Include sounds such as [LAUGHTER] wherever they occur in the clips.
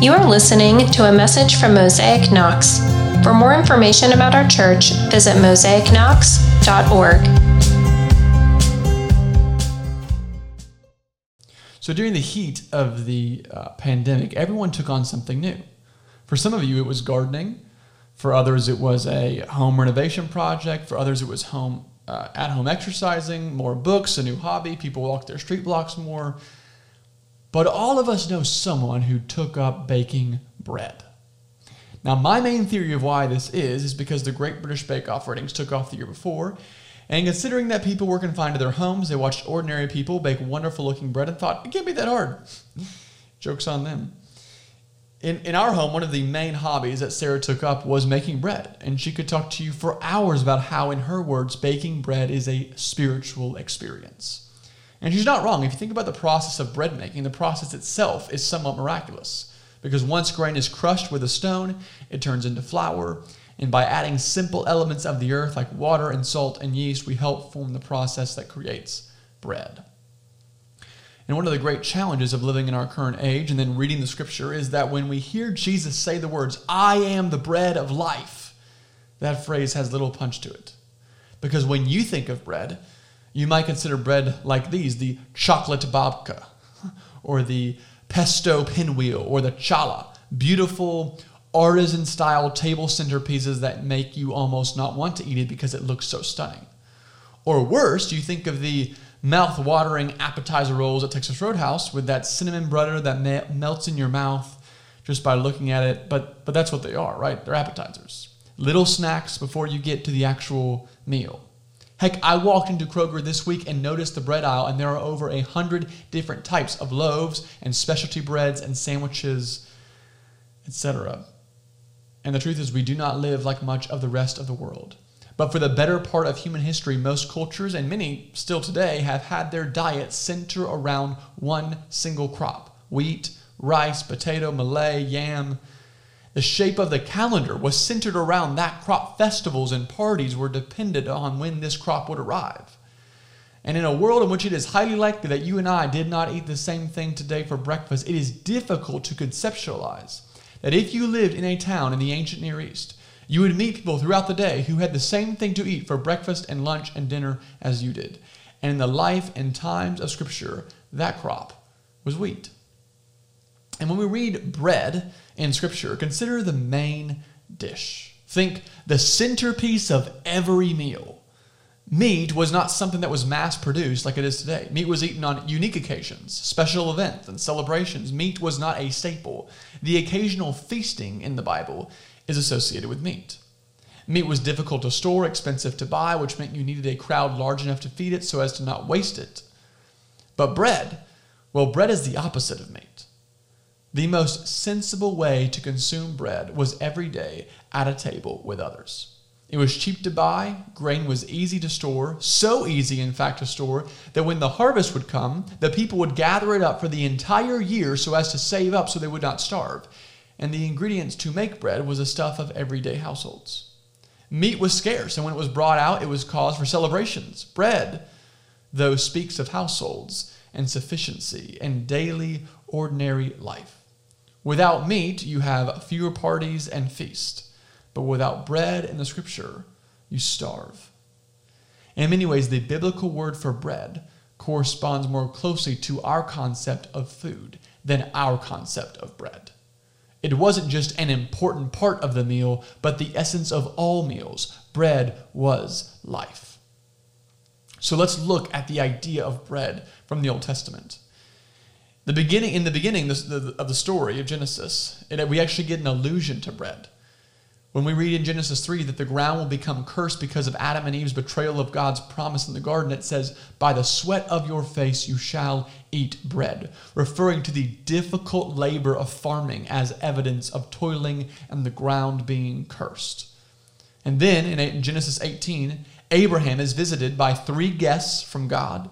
You are listening to a message from Mosaic Knox. For more information about our church, visit mosaicknox.org. So, during the heat of the uh, pandemic, everyone took on something new. For some of you, it was gardening. For others, it was a home renovation project. For others, it was home uh, at home exercising, more books, a new hobby. People walked their street blocks more. But all of us know someone who took up baking bread. Now, my main theory of why this is, is because the Great British Bake Off ratings took off the year before. And considering that people were confined to their homes, they watched ordinary people bake wonderful looking bread and thought, it can't be that hard. [LAUGHS] Joke's on them. In, in our home, one of the main hobbies that Sarah took up was making bread. And she could talk to you for hours about how, in her words, baking bread is a spiritual experience. And she's not wrong. If you think about the process of bread making, the process itself is somewhat miraculous. Because once grain is crushed with a stone, it turns into flour. And by adding simple elements of the earth like water and salt and yeast, we help form the process that creates bread. And one of the great challenges of living in our current age and then reading the scripture is that when we hear Jesus say the words, I am the bread of life, that phrase has little punch to it. Because when you think of bread, you might consider bread like these the chocolate babka, or the pesto pinwheel, or the challah, beautiful artisan style table centerpieces that make you almost not want to eat it because it looks so stunning. Or worse, you think of the mouth-watering appetizer rolls at Texas Roadhouse with that cinnamon butter that me- melts in your mouth just by looking at it. But but that's what they are, right? They're appetizers, little snacks before you get to the actual meal. Heck, I walked into Kroger this week and noticed the bread aisle, and there are over a hundred different types of loaves and specialty breads and sandwiches, etc. And the truth is, we do not live like much of the rest of the world. But for the better part of human history, most cultures, and many still today, have had their diet center around one single crop wheat, rice, potato, millet, yam. The shape of the calendar was centered around that crop. Festivals and parties were dependent on when this crop would arrive. And in a world in which it is highly likely that you and I did not eat the same thing today for breakfast, it is difficult to conceptualize that if you lived in a town in the ancient Near East, you would meet people throughout the day who had the same thing to eat for breakfast and lunch and dinner as you did. And in the life and times of Scripture, that crop was wheat. And when we read bread in Scripture, consider the main dish. Think the centerpiece of every meal. Meat was not something that was mass produced like it is today. Meat was eaten on unique occasions, special events, and celebrations. Meat was not a staple. The occasional feasting in the Bible is associated with meat. Meat was difficult to store, expensive to buy, which meant you needed a crowd large enough to feed it so as to not waste it. But bread, well, bread is the opposite of meat. The most sensible way to consume bread was every day at a table with others. It was cheap to buy, grain was easy to store, so easy, in fact, to store that when the harvest would come, the people would gather it up for the entire year so as to save up so they would not starve and the ingredients to make bread was the stuff of everyday households. Meat was scarce, and when it was brought out, it was cause for celebrations. Bread, though, speaks of households and sufficiency and daily, ordinary life. Without meat, you have fewer parties and feasts, but without bread in the scripture, you starve. In many ways, the biblical word for bread corresponds more closely to our concept of food than our concept of bread. It wasn't just an important part of the meal, but the essence of all meals. Bread was life. So let's look at the idea of bread from the Old Testament. The beginning, in the beginning of the story of Genesis, it, we actually get an allusion to bread. When we read in Genesis 3 that the ground will become cursed because of Adam and Eve's betrayal of God's promise in the garden, it says, By the sweat of your face you shall eat bread, referring to the difficult labor of farming as evidence of toiling and the ground being cursed. And then in Genesis 18, Abraham is visited by three guests from God.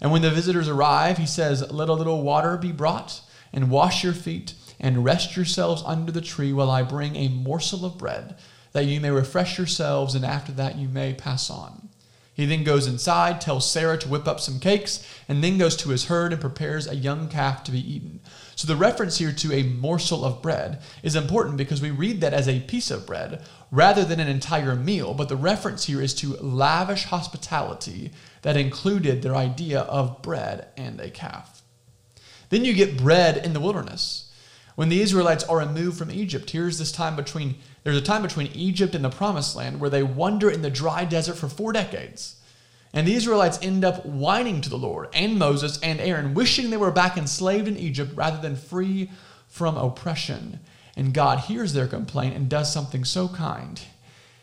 And when the visitors arrive, he says, Let a little water be brought, and wash your feet and rest yourselves under the tree while I bring a morsel of bread, that you may refresh yourselves, and after that you may pass on. He then goes inside, tells Sarah to whip up some cakes, and then goes to his herd and prepares a young calf to be eaten. So the reference here to a morsel of bread is important because we read that as a piece of bread rather than an entire meal, but the reference here is to lavish hospitality that included their idea of bread and a calf. Then you get bread in the wilderness. When the Israelites are removed from Egypt, here's this time between there's a time between Egypt and the promised land where they wander in the dry desert for 4 decades. And the Israelites end up whining to the Lord and Moses and Aaron, wishing they were back enslaved in Egypt rather than free from oppression. And God hears their complaint and does something so kind.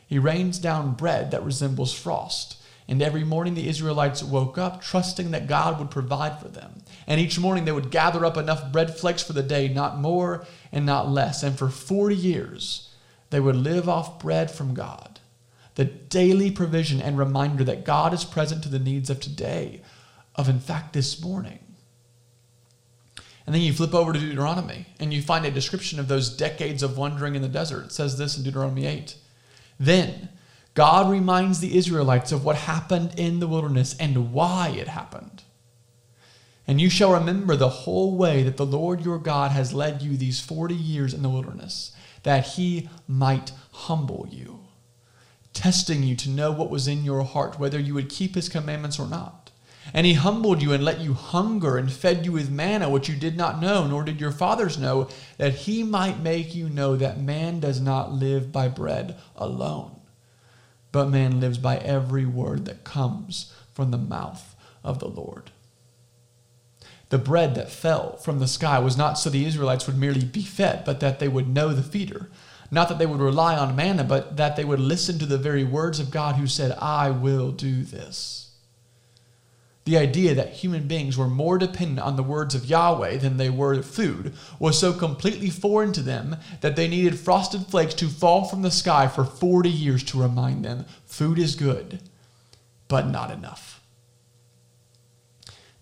He rains down bread that resembles frost. And every morning the Israelites woke up trusting that God would provide for them. And each morning they would gather up enough bread flakes for the day, not more and not less. And for 40 years they would live off bread from God the daily provision and reminder that God is present to the needs of today, of in fact this morning. And then you flip over to Deuteronomy and you find a description of those decades of wandering in the desert. It says this in Deuteronomy 8. Then God reminds the Israelites of what happened in the wilderness and why it happened. And you shall remember the whole way that the Lord your God has led you these 40 years in the wilderness, that he might humble you testing you to know what was in your heart, whether you would keep his commandments or not. And he humbled you and let you hunger and fed you with manna, which you did not know, nor did your fathers know, that he might make you know that man does not live by bread alone, but man lives by every word that comes from the mouth of the Lord. The bread that fell from the sky was not so the Israelites would merely be fed, but that they would know the feeder not that they would rely on manna, but that they would listen to the very words of God who said, I will do this. The idea that human beings were more dependent on the words of Yahweh than they were food was so completely foreign to them that they needed frosted flakes to fall from the sky for 40 years to remind them food is good, but not enough.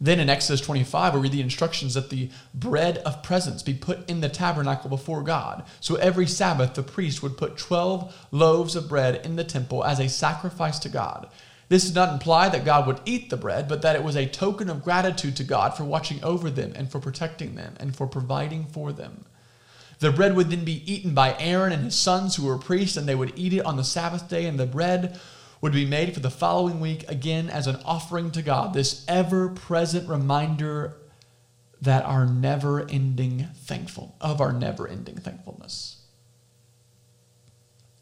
Then in Exodus 25, we read the instructions that the bread of presence be put in the tabernacle before God. So every Sabbath, the priest would put 12 loaves of bread in the temple as a sacrifice to God. This did not imply that God would eat the bread, but that it was a token of gratitude to God for watching over them and for protecting them and for providing for them. The bread would then be eaten by Aaron and his sons who were priests, and they would eat it on the Sabbath day, and the bread would be made for the following week again as an offering to God, this ever present reminder that our never ending thankful of our never ending thankfulness.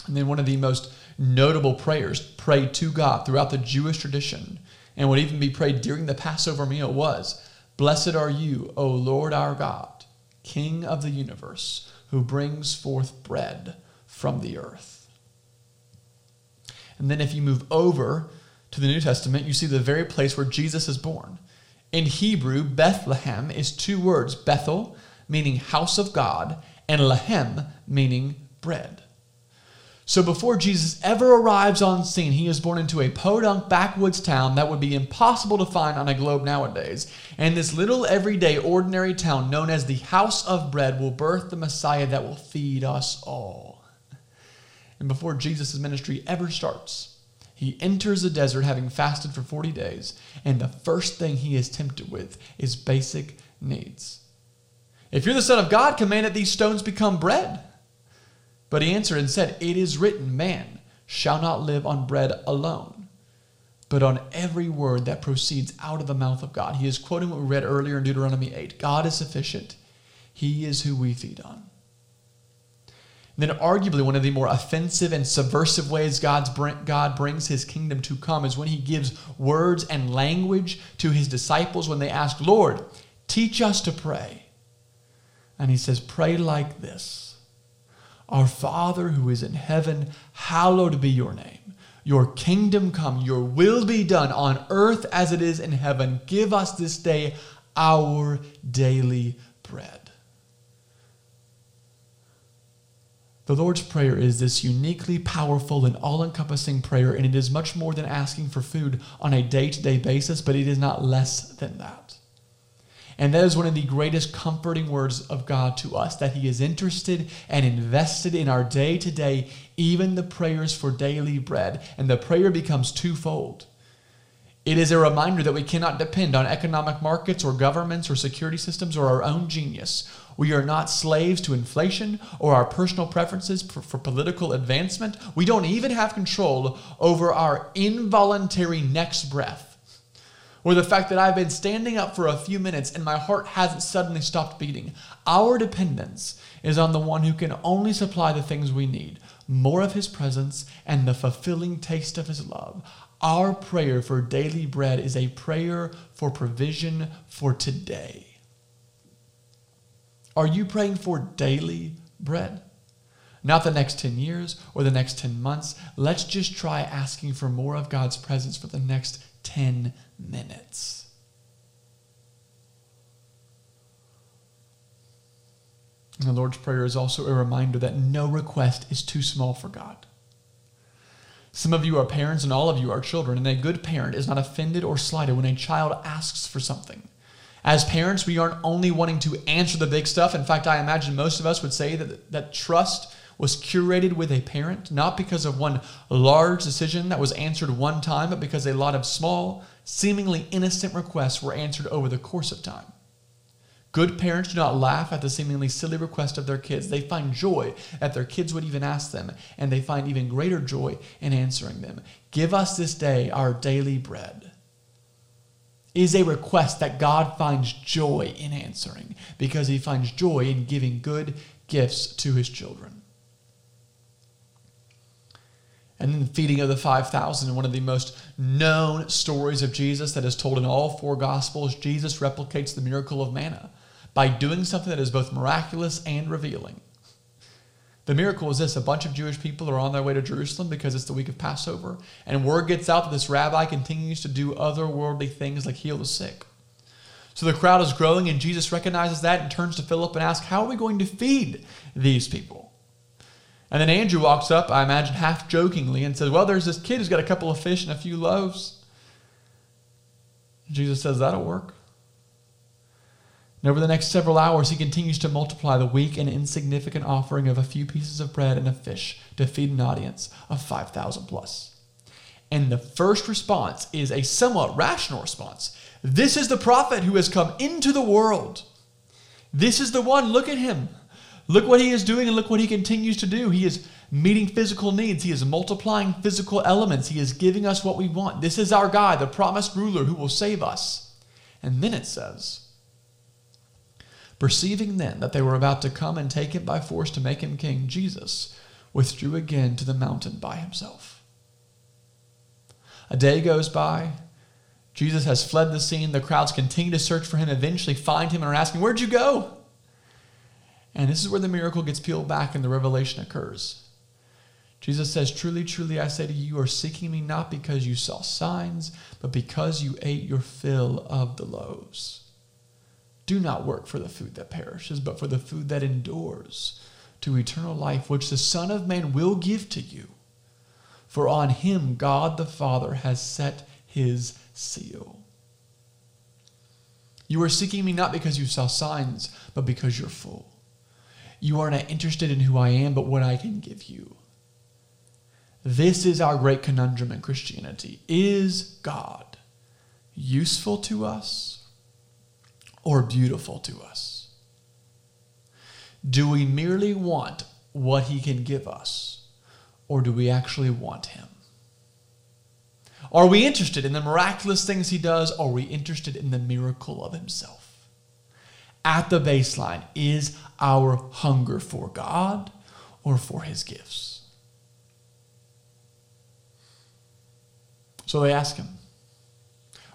And then one of the most notable prayers prayed to God throughout the Jewish tradition and would even be prayed during the Passover meal was Blessed are you, O Lord our God, King of the universe, who brings forth bread from the earth. And then if you move over to the New Testament, you see the very place where Jesus is born. In Hebrew, Bethlehem is two words Bethel, meaning house of God, and Lehem, meaning bread. So before Jesus ever arrives on scene, he is born into a podunk backwoods town that would be impossible to find on a globe nowadays. And this little everyday ordinary town known as the house of bread will birth the Messiah that will feed us all and before Jesus' ministry ever starts, he enters the desert having fasted for 40 days, and the first thing he is tempted with is basic needs. If you're the Son of God, command that these stones become bread. But he answered and said, It is written, Man shall not live on bread alone, but on every word that proceeds out of the mouth of God. He is quoting what we read earlier in Deuteronomy 8 God is sufficient, He is who we feed on then arguably one of the more offensive and subversive ways God's God brings his kingdom to come is when he gives words and language to his disciples when they ask, Lord, teach us to pray. And he says, Pray like this Our Father who is in heaven, hallowed be your name. Your kingdom come, your will be done on earth as it is in heaven. Give us this day our daily bread. The Lord's Prayer is this uniquely powerful and all encompassing prayer, and it is much more than asking for food on a day to day basis, but it is not less than that. And that is one of the greatest comforting words of God to us that He is interested and invested in our day to day, even the prayers for daily bread. And the prayer becomes twofold It is a reminder that we cannot depend on economic markets or governments or security systems or our own genius. We are not slaves to inflation or our personal preferences for, for, political advancement. We don't even have control over our involuntary next breath. Or the fact that I've been standing up for a few minutes and my heart hasn't suddenly stopped beating. Our dependence is on the one who can only supply the things we need more of his presence and the fulfilling taste of his love. Our prayer for daily bread is a prayer for provision for today. Are you praying for daily bread? Not the next 10 years or the next 10 months. Let's just try asking for more of God's presence for the next 10 minutes. And the Lord's Prayer is also a reminder that no request is too small for God. Some of you are parents and all of you are children, and a good parent is not offended or slighted when a child asks for something. As parents, we aren't only wanting to answer the big stuff. In fact, I imagine most of us would say that, that trust was curated with a parent, not because of one large decision that was answered one time, but because a lot of small, seemingly innocent requests were answered over the course of time. Good parents do not laugh at the seemingly silly request of their kids. They find joy that their kids would even ask them, and they find even greater joy in answering them. Give us this day our daily bread is a request that God finds joy in answering because he finds joy in giving good gifts to his children. And then the feeding of the 5,000, one of the most known stories of Jesus that is told in all four Gospels, Jesus replicates the miracle of manna by doing something that is both miraculous and revealing. The miracle is this a bunch of Jewish people are on their way to Jerusalem because it's the week of Passover, and word gets out that this rabbi continues to do otherworldly things like heal the sick. So the crowd is growing, and Jesus recognizes that and turns to Philip and asks, How are we going to feed these people? And then Andrew walks up, I imagine half jokingly, and says, Well, there's this kid who's got a couple of fish and a few loaves. Jesus says, That'll work. And over the next several hours, he continues to multiply the weak and insignificant offering of a few pieces of bread and a fish to feed an audience of 5,000 plus. And the first response is a somewhat rational response. This is the prophet who has come into the world. This is the one. Look at him. Look what he is doing and look what he continues to do. He is meeting physical needs. He is multiplying physical elements. He is giving us what we want. This is our guy, the promised ruler who will save us. And then it says, Perceiving then that they were about to come and take him by force to make him king, Jesus withdrew again to the mountain by himself. A day goes by. Jesus has fled the scene. The crowds continue to search for him, eventually find him, and are asking, Where'd you go? And this is where the miracle gets peeled back and the revelation occurs. Jesus says, Truly, truly, I say to you, you are seeking me not because you saw signs, but because you ate your fill of the loaves. Do not work for the food that perishes, but for the food that endures to eternal life, which the Son of Man will give to you. For on him God the Father has set his seal. You are seeking me not because you saw signs, but because you're full. You are not interested in who I am, but what I can give you. This is our great conundrum in Christianity. Is God useful to us or beautiful to us? Do we merely want what he can give us, or do we actually want him? Are we interested in the miraculous things he does, are we interested in the miracle of himself? At the baseline is our hunger for God or for his gifts. So they ask him,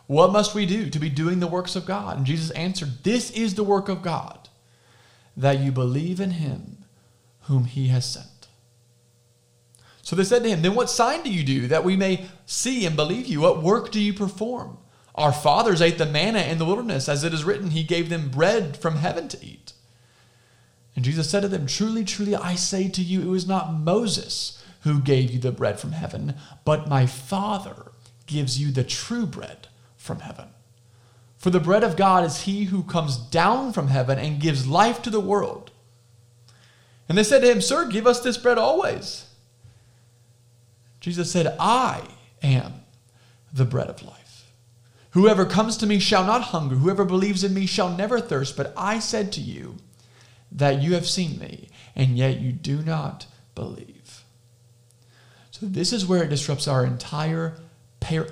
what must we do to be doing the works of God? And Jesus answered, This is the work of God, that you believe in him whom he has sent. So they said to him, Then what sign do you do that we may see and believe you? What work do you perform? Our fathers ate the manna in the wilderness, as it is written, He gave them bread from heaven to eat. And Jesus said to them, Truly, truly, I say to you, it was not Moses who gave you the bread from heaven, but my Father gives you the true bread from heaven. For the bread of God is he who comes down from heaven and gives life to the world. And they said to him, Sir, give us this bread always. Jesus said, I am the bread of life. Whoever comes to me shall not hunger, whoever believes in me shall never thirst. But I said to you that you have seen me, and yet you do not believe. So this is where it disrupts our entire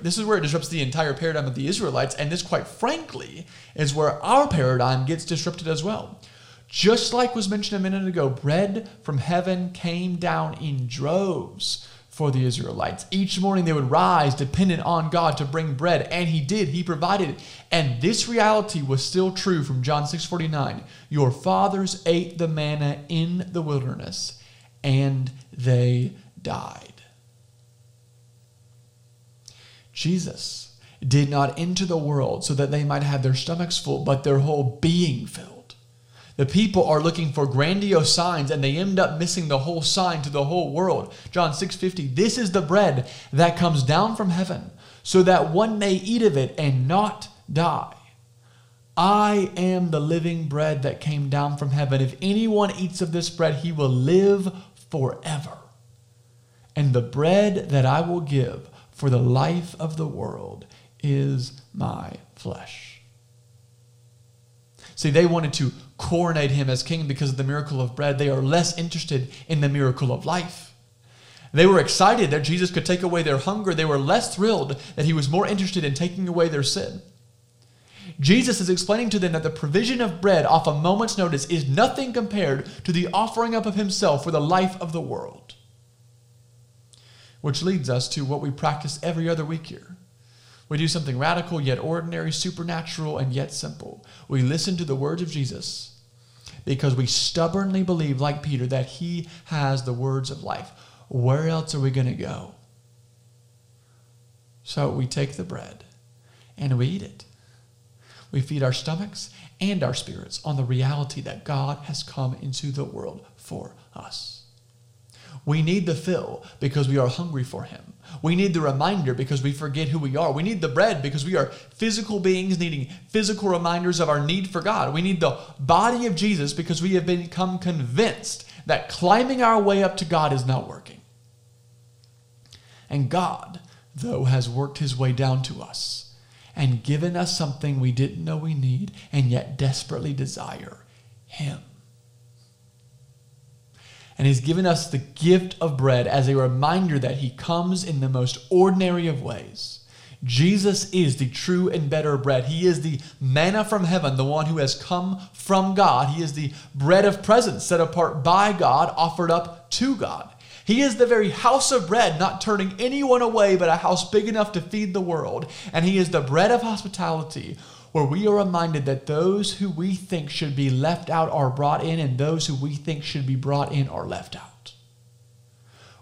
this is where it disrupts the entire paradigm of the Israelites, and this, quite frankly, is where our paradigm gets disrupted as well. Just like was mentioned a minute ago, bread from heaven came down in droves for the Israelites. Each morning they would rise dependent on God to bring bread, and he did. He provided. It. And this reality was still true from John 6:49. Your fathers ate the manna in the wilderness, and they died. Jesus did not enter the world so that they might have their stomachs full, but their whole being filled. The people are looking for grandiose signs and they end up missing the whole sign to the whole world. John 6:50 This is the bread that comes down from heaven so that one may eat of it and not die. I am the living bread that came down from heaven. If anyone eats of this bread, he will live forever. And the bread that I will give for the life of the world is my flesh. See, they wanted to coronate him as king because of the miracle of bread. They are less interested in the miracle of life. They were excited that Jesus could take away their hunger. They were less thrilled that he was more interested in taking away their sin. Jesus is explaining to them that the provision of bread off a moment's notice is nothing compared to the offering up of himself for the life of the world which leads us to what we practice every other week here. We do something radical yet ordinary, supernatural and yet simple. We listen to the words of Jesus because we stubbornly believe, like Peter, that he has the words of life. Where else are we going to go? So we take the bread and we eat it. We feed our stomachs and our spirits on the reality that God has come into the world for us. We need the fill because we are hungry for Him. We need the reminder because we forget who we are. We need the bread because we are physical beings needing physical reminders of our need for God. We need the body of Jesus because we have become convinced that climbing our way up to God is not working. And God, though, has worked His way down to us and given us something we didn't know we need and yet desperately desire Him and He's given us the gift of bread as a reminder that He comes in the most ordinary of ways. Jesus is the true and better bread. He is the manna from heaven, the one who has come from God. He is the bread of presence set apart by God, offered up to God. He is the very house of bread, not turning anyone away, but a house big enough to feed the world. And He is the bread of hospitality, where we are reminded that those who we think should be left out are brought in, and those who we think should be brought in are left out.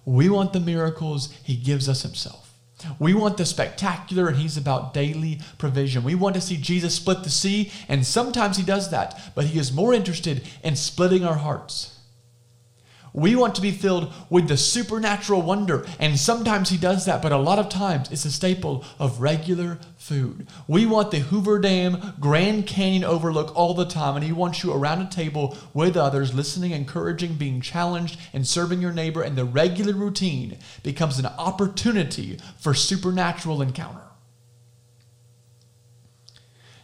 We want the miracles, He gives us Himself. We want the spectacular, and He's about daily provision. We want to see Jesus split the sea, and sometimes He does that, but He is more interested in splitting our hearts we want to be filled with the supernatural wonder, and sometimes he does that, but a lot of times it's a staple of regular food. We want the Hoover Dam Grand Canyon overlook all the time, and he wants you around a table with others, listening, encouraging, being challenged, and serving your neighbor, and the regular routine becomes an opportunity for supernatural encounter.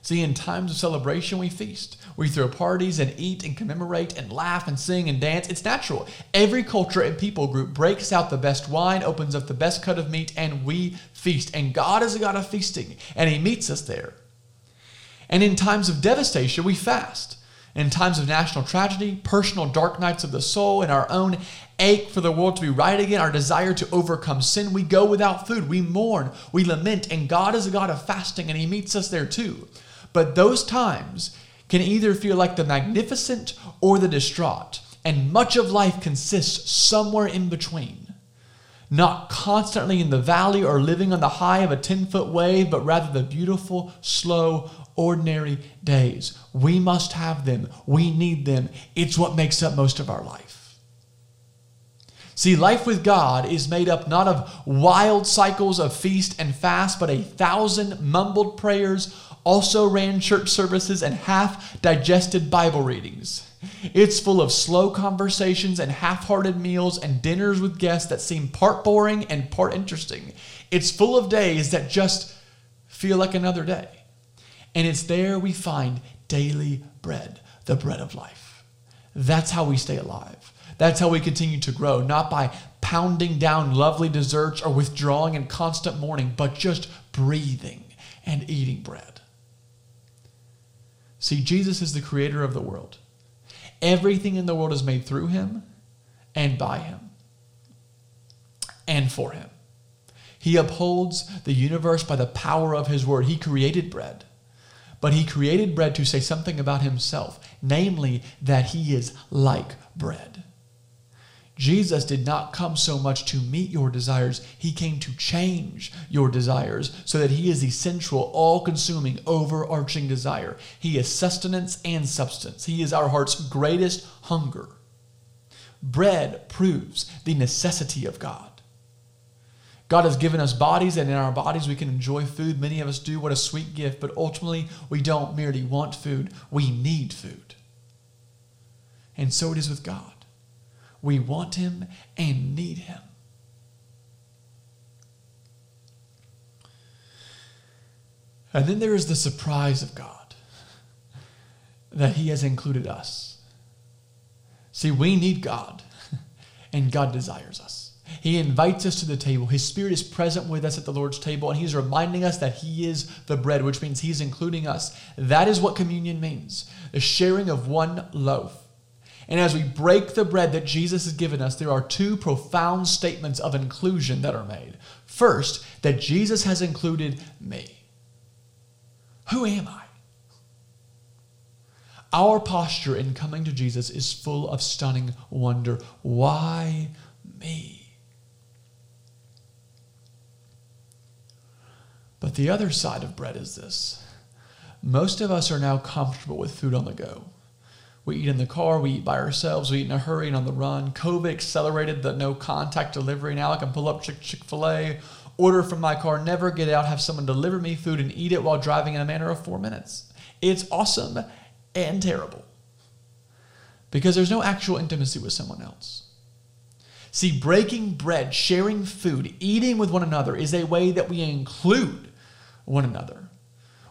See, in times of celebration, we feast. We throw parties and eat and commemorate and laugh and sing and dance. It's natural. Every culture and people group breaks out the best wine, opens up the best cut of meat, and we feast. And God is a God of feasting, and He meets us there. And in times of devastation, we fast. In times of national tragedy, personal dark nights of the soul, and our own ache for the world to be right again, our desire to overcome sin, we go without food. We mourn, we lament, and God is a God of fasting, and He meets us there too. But those times can either feel like the magnificent or the distraught, and much of life consists somewhere in between. Not constantly in the valley or living on the high of a 10 foot wave, but rather the beautiful, slow, ordinary days. We must have them. We need them. It's what makes up most of our life. See, life with God is made up not of wild cycles of feast and fast, but a thousand mumbled prayers also ran church services and half digested Bible readings. It's full of slow conversations and half hearted meals and dinners with guests that seem part boring and part interesting. It's full of days that just feel like another day. And it's there we find daily bread, the bread of life. That's how we stay alive. That's how we continue to grow, not by pounding down lovely desserts or withdrawing in constant mourning, but just breathing and eating bread. See, Jesus is the creator of the world. Everything in the world is made through him and by him and for him. He upholds the universe by the power of his word. He created bread, but he created bread to say something about himself, namely that he is like bread. Jesus did not come so much to meet your desires, he came to change your desires so that he is the central, all consuming, overarching desire. He is sustenance and substance. He is our heart's greatest hunger. Bread proves the necessity of God. God has given us bodies, and in our bodies we can enjoy food. Many of us do. What a sweet gift. But ultimately, we don't merely want food, we need food. And so it is with God. We want Him and need Him. And then there is the surprise of God that He has included us. See, we need God, [LAUGHS] and God desires us. He invites us to the table. His Spirit is present with us at the Lord's table, and He's reminding us that He is the bread, which means He's including us. That is what communion means the sharing of one loaf. And as we break the bread that Jesus has given us, there are two profound statements of inclusion that are made. First, that Jesus has included me. Who am I? Our posture in coming to Jesus is full of stunning wonder. Why me? But the other side of bread is this most of us are now comfortable with food on the go. We eat in the car, we eat by ourselves, we eat in a hurry and on the run. COVID accelerated the no contact delivery. Now I can pull up Chick fil A, order from my car, never get out, have someone deliver me food, and eat it while driving in a matter of four minutes. It's awesome and terrible because there's no actual intimacy with someone else. See, breaking bread, sharing food, eating with one another is a way that we include one another.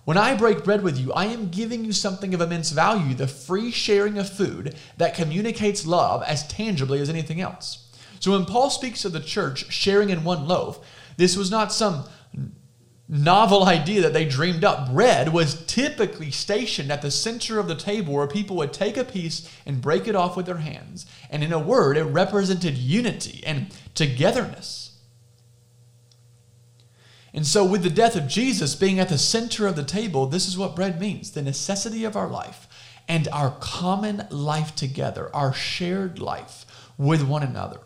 When I break bread with you, I am giving you something of immense value the free sharing of food that communicates love as tangibly as anything else. So when Paul speaks of the church sharing in one loaf, this was not some novel idea that they dreamed up. Bread was typically stationed at the center of the table where people would take a piece and break it off with their hands. And in a word, it represented unity and togetherness. And so, with the death of Jesus being at the center of the table, this is what bread means the necessity of our life and our common life together, our shared life with one another.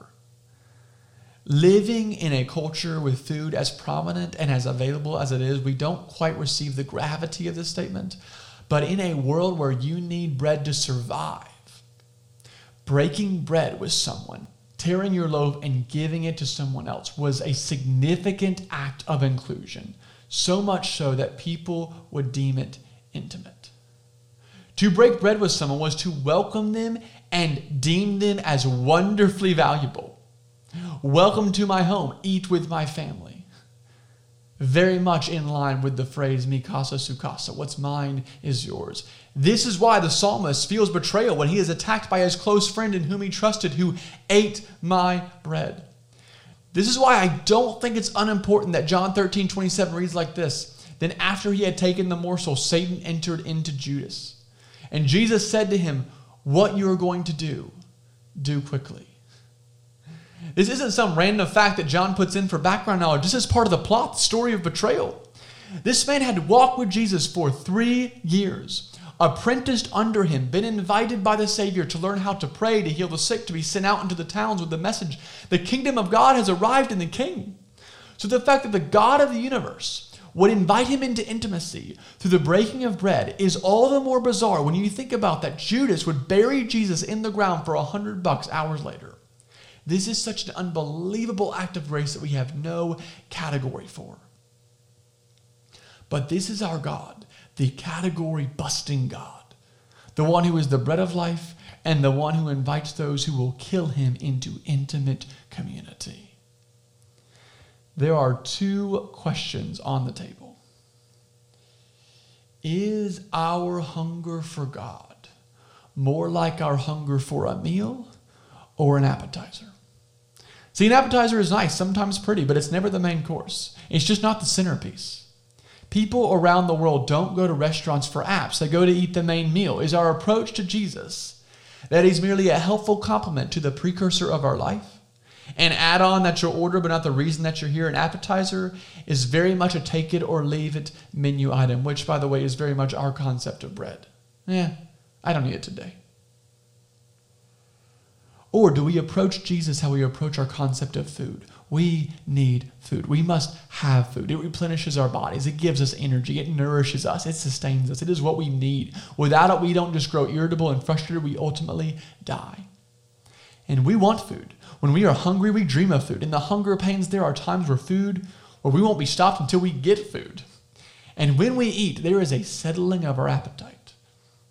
Living in a culture with food as prominent and as available as it is, we don't quite receive the gravity of this statement. But in a world where you need bread to survive, breaking bread with someone tearing your loaf and giving it to someone else was a significant act of inclusion, so much so that people would deem it intimate. To break bread with someone was to welcome them and deem them as wonderfully valuable. Welcome to my home, eat with my family very much in line with the phrase mi casa su casa what's mine is yours. This is why the psalmist feels betrayal when he is attacked by his close friend in whom he trusted who ate my bread. This is why i don't think it's unimportant that john 13 27 reads like this then after he had taken the morsel satan entered into judas. And jesus said to him what you are going to do do quickly this isn't some random fact that John puts in for background knowledge. This is part of the plot, the story of betrayal. This man had walked with Jesus for three years, apprenticed under him, been invited by the Savior to learn how to pray, to heal the sick, to be sent out into the towns with the message. The kingdom of God has arrived in the king. So the fact that the God of the universe would invite him into intimacy through the breaking of bread is all the more bizarre when you think about that Judas would bury Jesus in the ground for a hundred bucks hours later. This is such an unbelievable act of grace that we have no category for. But this is our God, the category busting God, the one who is the bread of life and the one who invites those who will kill him into intimate community. There are two questions on the table. Is our hunger for God more like our hunger for a meal or an appetizer? See, an appetizer is nice, sometimes pretty, but it's never the main course. It's just not the centerpiece. People around the world don't go to restaurants for apps, they go to eat the main meal. Is our approach to Jesus that he's merely a helpful complement to the precursor of our life? An add on that's your order, but not the reason that you're here. An appetizer is very much a take it or leave it menu item, which, by the way, is very much our concept of bread. Yeah, I don't need it today. Or do we approach Jesus how we approach our concept of food? We need food. We must have food. It replenishes our bodies. It gives us energy. It nourishes us. It sustains us. It is what we need. Without it, we don't just grow irritable and frustrated. We ultimately die. And we want food. When we are hungry, we dream of food. In the hunger pains, there are times where food, where we won't be stopped until we get food. And when we eat, there is a settling of our appetite.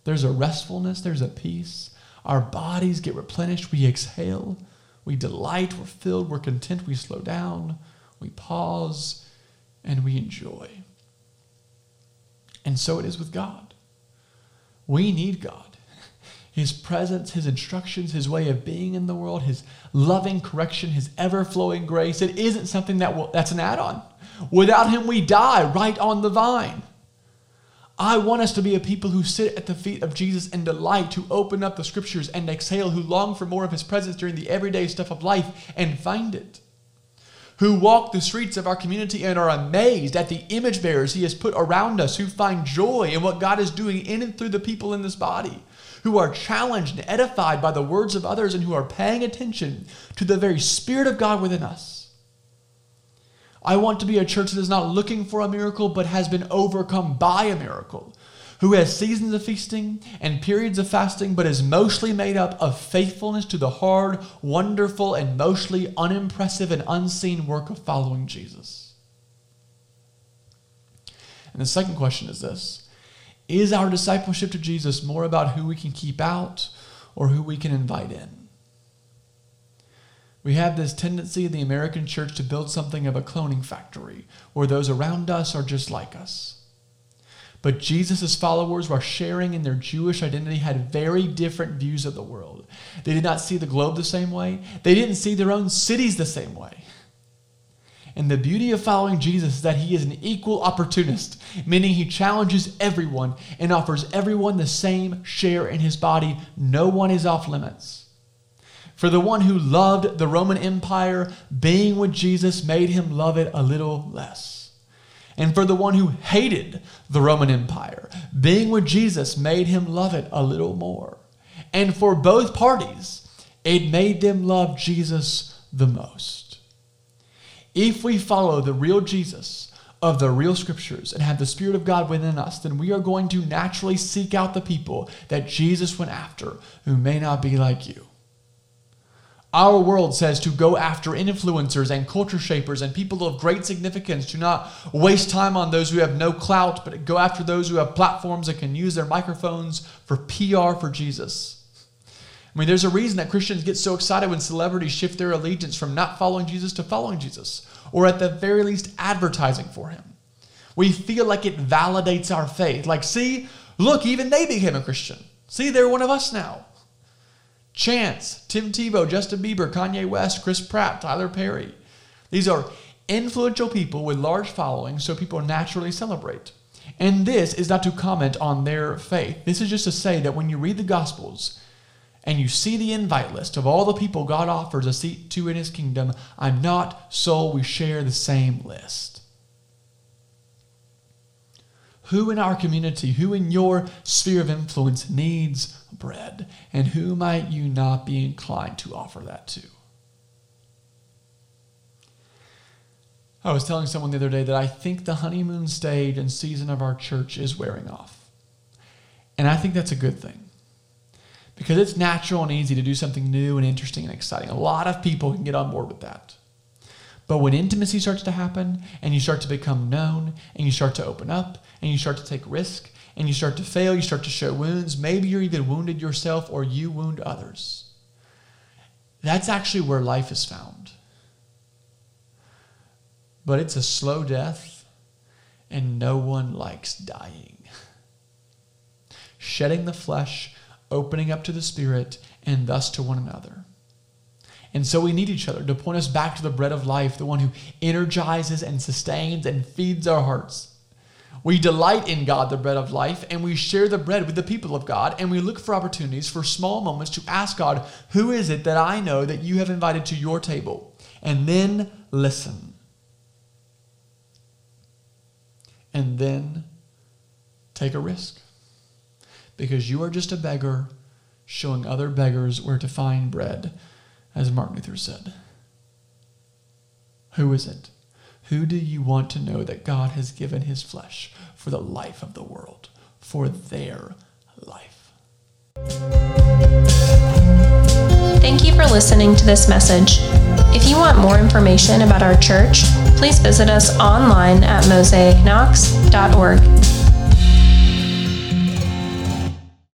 There's a restfulness, there's a peace. Our bodies get replenished. We exhale. We delight. We're filled. We're content. We slow down. We pause and we enjoy. And so it is with God. We need God. His presence, His instructions, His way of being in the world, His loving correction, His ever flowing grace. It isn't something that will, that's an add on. Without Him, we die right on the vine. I want us to be a people who sit at the feet of Jesus and delight, who open up the scriptures and exhale, who long for more of his presence during the everyday stuff of life and find it. Who walk the streets of our community and are amazed at the image bearers he has put around us, who find joy in what God is doing in and through the people in this body, who are challenged and edified by the words of others, and who are paying attention to the very Spirit of God within us. I want to be a church that is not looking for a miracle, but has been overcome by a miracle, who has seasons of feasting and periods of fasting, but is mostly made up of faithfulness to the hard, wonderful, and mostly unimpressive and unseen work of following Jesus. And the second question is this Is our discipleship to Jesus more about who we can keep out or who we can invite in? We have this tendency in the American church to build something of a cloning factory where those around us are just like us. But Jesus' followers, while sharing in their Jewish identity, had very different views of the world. They did not see the globe the same way, they didn't see their own cities the same way. And the beauty of following Jesus is that he is an equal opportunist, meaning he challenges everyone and offers everyone the same share in his body. No one is off limits. For the one who loved the Roman Empire, being with Jesus made him love it a little less. And for the one who hated the Roman Empire, being with Jesus made him love it a little more. And for both parties, it made them love Jesus the most. If we follow the real Jesus of the real scriptures and have the Spirit of God within us, then we are going to naturally seek out the people that Jesus went after who may not be like you. Our world says to go after influencers and culture shapers and people of great significance, Do not waste time on those who have no clout, but go after those who have platforms that can use their microphones for PR for Jesus. I mean, there's a reason that Christians get so excited when celebrities shift their allegiance from not following Jesus to following Jesus, or at the very least, advertising for him. We feel like it validates our faith. Like, see, look, even they became a Christian. See, they're one of us now. Chance, Tim Tebow, Justin Bieber, Kanye West, Chris Pratt, Tyler Perry. These are influential people with large followings, so people naturally celebrate. And this is not to comment on their faith. This is just to say that when you read the Gospels and you see the invite list of all the people God offers a seat to in his kingdom, I'm not so we share the same list. Who in our community, who in your sphere of influence needs bread? And who might you not be inclined to offer that to? I was telling someone the other day that I think the honeymoon stage and season of our church is wearing off. And I think that's a good thing. Because it's natural and easy to do something new and interesting and exciting. A lot of people can get on board with that. But when intimacy starts to happen and you start to become known and you start to open up and you start to take risk and you start to fail, you start to show wounds, maybe you're even wounded yourself or you wound others. That's actually where life is found. But it's a slow death and no one likes dying. [LAUGHS] shedding the flesh, opening up to the Spirit, and thus to one another. And so we need each other to point us back to the bread of life, the one who energizes and sustains and feeds our hearts. We delight in God, the bread of life, and we share the bread with the people of God, and we look for opportunities for small moments to ask God, Who is it that I know that you have invited to your table? And then listen. And then take a risk. Because you are just a beggar showing other beggars where to find bread, as Martin Luther said. Who is it? Who do you want to know that God has given his flesh for the life of the world, for their life? Thank you for listening to this message. If you want more information about our church, please visit us online at mosaicknox.org.